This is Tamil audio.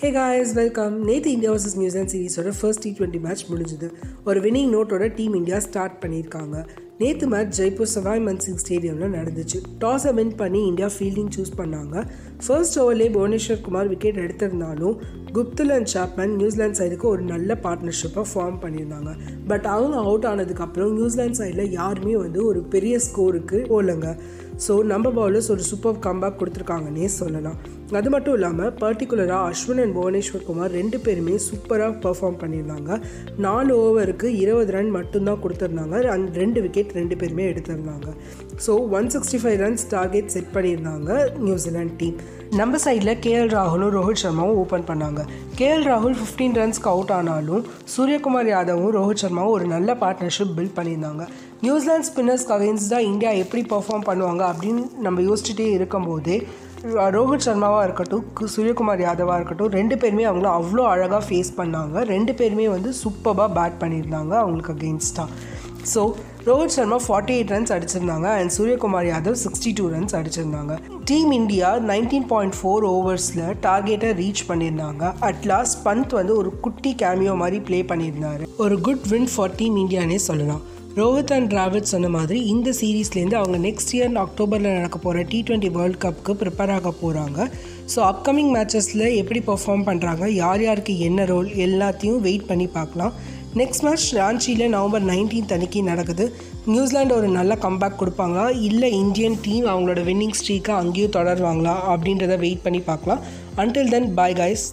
ஹே காய்ஸ் வெல்கம் நேற்று India versus New Zealand சீரிஸோட first T twenty match முடிஞ்சுது. ஒரு வினிங் நோட்டோட டீம் இந்தியா ஸ்டார்ட் பண்ணியிருக்காங்க. நேற்று மேட்ச் ஜெய்ப்பூர் சவாய் மன்சிங் ஸ்டேடியமில் நடந்துச்சு. டாஸை வின் பண்ணி இந்தியா ஃபீல்டிங் சூஸ் பண்ணாங்க. ஃபர்ஸ்ட் ஓவர்லேயே Bhuvneshwar Kumar wicket எடுத்திருந்தாலும் Guptill and Chapman New Zealand சைடுக்கு ஒரு நல்ல பார்ட்னர்ஷிப்பை ஃபார்ம் பண்ணியிருந்தாங்க. பட் அவங்க அவுட் ஆனதுக்கப்புறம் நியூசிலாந்து சைடில் யாருமே வந்து ஒரு பெரிய ஸ்கோருக்கு போகலங்க. ஸோ நம்ம பவுலர்ஸ் ஒரு சூப்பர் கம்பேக் கொடுத்துருக்காங்கன்னே சொல்லலாம். அது மட்டும் இல்லாமல் பர்டிகுலராக அஸ்வின் அண்ட் புவனேஸ்வர் குமார் ரெண்டு பேருமே சூப்பராக பெர்ஃபார்ம் பண்ணியிருந்தாங்க. நாலு ஓவருக்கு இருபது ரன் மட்டும்தான் கொடுத்துருந்தாங்க. அண்ட் ரெண்டு விக்கெட் ரெண்டு பேருமே எடுத்திருந்தாங்க. So one sixty five runs target set பண்ணியிருந்தாங்க நியூசிலாந்து டீம் நம்ம சைடில் கேஎல் ராகுலும் ரோஹித் சர்மாவும் ஓப்பன் பண்ணாங்க. கேஎல் ராகுல் ஃபிஃப்டீன் ரன்ஸ்க்கு அவுட் ஆனாலும் சூரியகுமார் யாதவும் ரோஹித் சர்மாவும் ஒரு நல்ல பார்ட்னர்ஷிப் பில்ட் பண்ணியிருந்தாங்க. நியூசிலாந்து ஸ்பின்னர்ஸ்க்கு அகேன்ஸ்டாக இந்தியா எப்படி பர்ஃபார்ம் பண்ணுவாங்க அப்படின்னு நம்ம யோசிச்சுட்டே இருக்கும்போதே ரோஹித் சர்மாவாக இருக்கட்டும் சூரியகுமார் யாதவாக இருக்கட்டும் ரெண்டு பேருமே அவங்கள அவ்வளோ அழகாக ஃபேஸ் பண்ணாங்க. ரெண்டு பேருமே வந்து சூப்பராக பேட் பண்ணியிருந்தாங்க அவங்களுக்கு அகெயின்ஸ்டாக so Rohit Sharma forty eight runs அடிச்சிருந்தாங்க and Suryakumar Yadav sixty two runs அடிச்சிருந்தாங்க team India nineteen point four ஓவர்ஸில் டார்கெட்டை ரீச் பண்ணியிருந்தாங்க. அட் லாஸ்ட் பந்த் வந்து ஒரு குட்டி கேமியோ மாதிரி ப்ளே பண்ணியிருந்தாரு. ஒரு குட் வின் ஃபார் டீம் இந்தியானே சொல்லலாம். ரோஹித் அண்ட் டிராவிட் சொன்ன மாதிரி இந்த சீரீஸ்லேருந்து அவங்க நெக்ஸ்ட் இயர் அக்டோபரில் நடக்க போகிற டி டுவெண்ட்டி வேர்ல்ட் கப்புக்கு ப்ரிப்பேர் ஆக போகிறாங்க ஸோ அப்கமிங் மேட்சஸில் எப்படி பெர்ஃபார்ம் பண்ணுறாங்க யார் யாருக்கு என்ன ரோல் எல்லாத்தையும் வெயிட் பண்ணி பார்க்கலாம். நெக்ஸ்ட் மேட்ச் ராஞ்சியில் நவம்பர் 19th அன்னைக்கு நடக்குது. நியூசிலாண்டு ஒரு நல்ல கம்பேக் கொடுப்பாங்களா? இல்லை இந்தியன் டீம் அவங்களோட வின்னிங் ஸ்ட்ரீக்கை அங்கேயும் தொடருவாங்களா? அப்படின்றத வெயிட் பண்ணி பார்க்கலாம். Until then bye guys